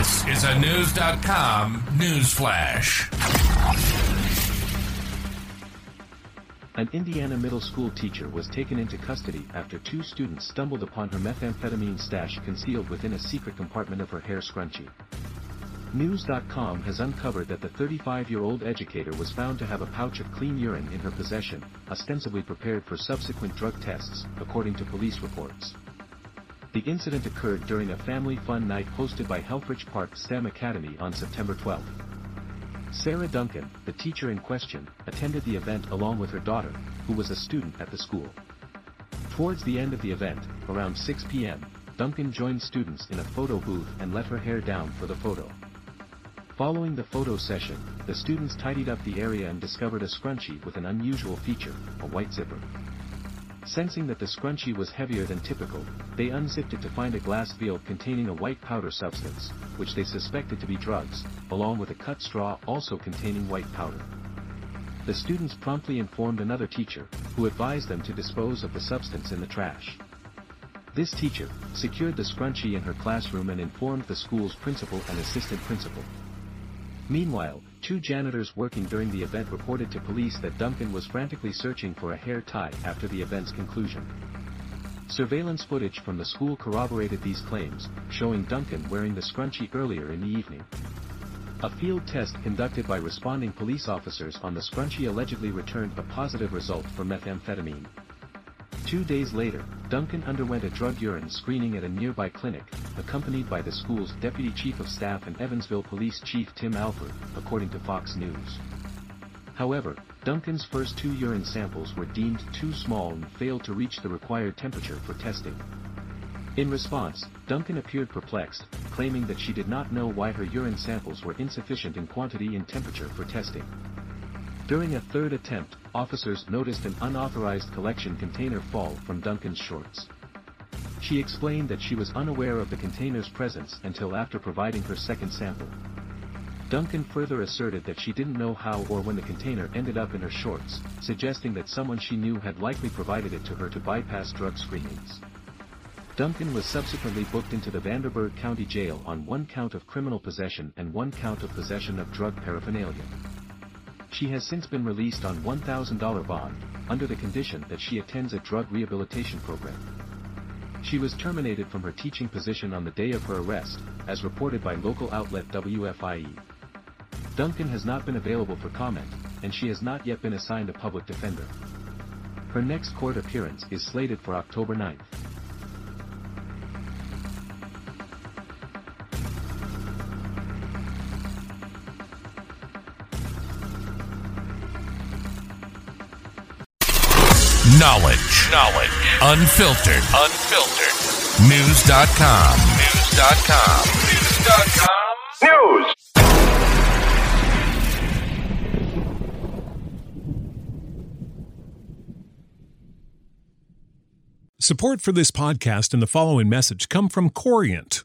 This is a News.com news flash. An Indiana middle school teacher was taken into custody after two students stumbled upon her methamphetamine stash concealed within a secret compartment of her hair scrunchie. News.com has uncovered that the 35-year-old educator was found to have a pouch of clean urine in her possession, ostensibly prepared for subsequent drug tests, according to police reports. The incident occurred during a family fun night hosted by Helfrich Park STEM Academy on September 12. Sarah Duncan, the teacher in question, attended the event along with her daughter, who was a student at the school. Towards the end of the event, around 6 p.m., Duncan joined students in a photo booth and let her hair down for the photo. Following the photo session, the students tidied up the area and discovered a scrunchie with an unusual feature, a white zipper. Sensing that the scrunchie was heavier than typical, they unzipped it to find a glass vial containing a white powder substance, which they suspected to be drugs, along with a cut straw also containing white powder. The students promptly informed another teacher, who advised them to dispose of the substance in the trash. This teacher, secured the scrunchie in her classroom and informed the school's principal and assistant principal. Meanwhile, two janitors working during the event reported to police that Duncan was frantically searching for a hair tie after the event's conclusion. Surveillance footage from the school corroborated these claims, showing Duncan wearing the scrunchie earlier in the evening. A field test conducted by responding police officers on the scrunchie allegedly returned a positive result for methamphetamine. Two days later, Duncan underwent a drug urine screening at a nearby clinic, accompanied by the school's Deputy Chief of Staff and Evansville Police Chief Tim Alford, according to Fox News. However, Duncan's first two urine samples were deemed too small and failed to reach the required temperature for testing. In response, Duncan appeared perplexed, claiming that she did not know why her urine samples were insufficient in quantity and temperature for testing. During a third attempt, officers noticed an unauthorized collection container fall from Duncan's shorts. She explained that she was unaware of the container's presence until after providing her second sample. Duncan further asserted that she didn't know how or when the container ended up in her shorts, suggesting that someone she knew had likely provided it to her to bypass drug screenings. Duncan was subsequently booked into the Vanderburgh County Jail on one count of criminal possession and one count of possession of drug paraphernalia. She has since been released on $1,000 bond, under the condition that she attends a drug rehabilitation program. She was terminated from her teaching position on the day of her arrest, as reported by local outlet WFIE. Duncan has not been available for comment, and she has not yet been assigned a public defender. Her next court appearance is slated for October 9th. Knowledge. Knowledge. Unfiltered. Unfiltered. News.com. News.com. News.com. News. Support for this podcast and the following message come from Corient.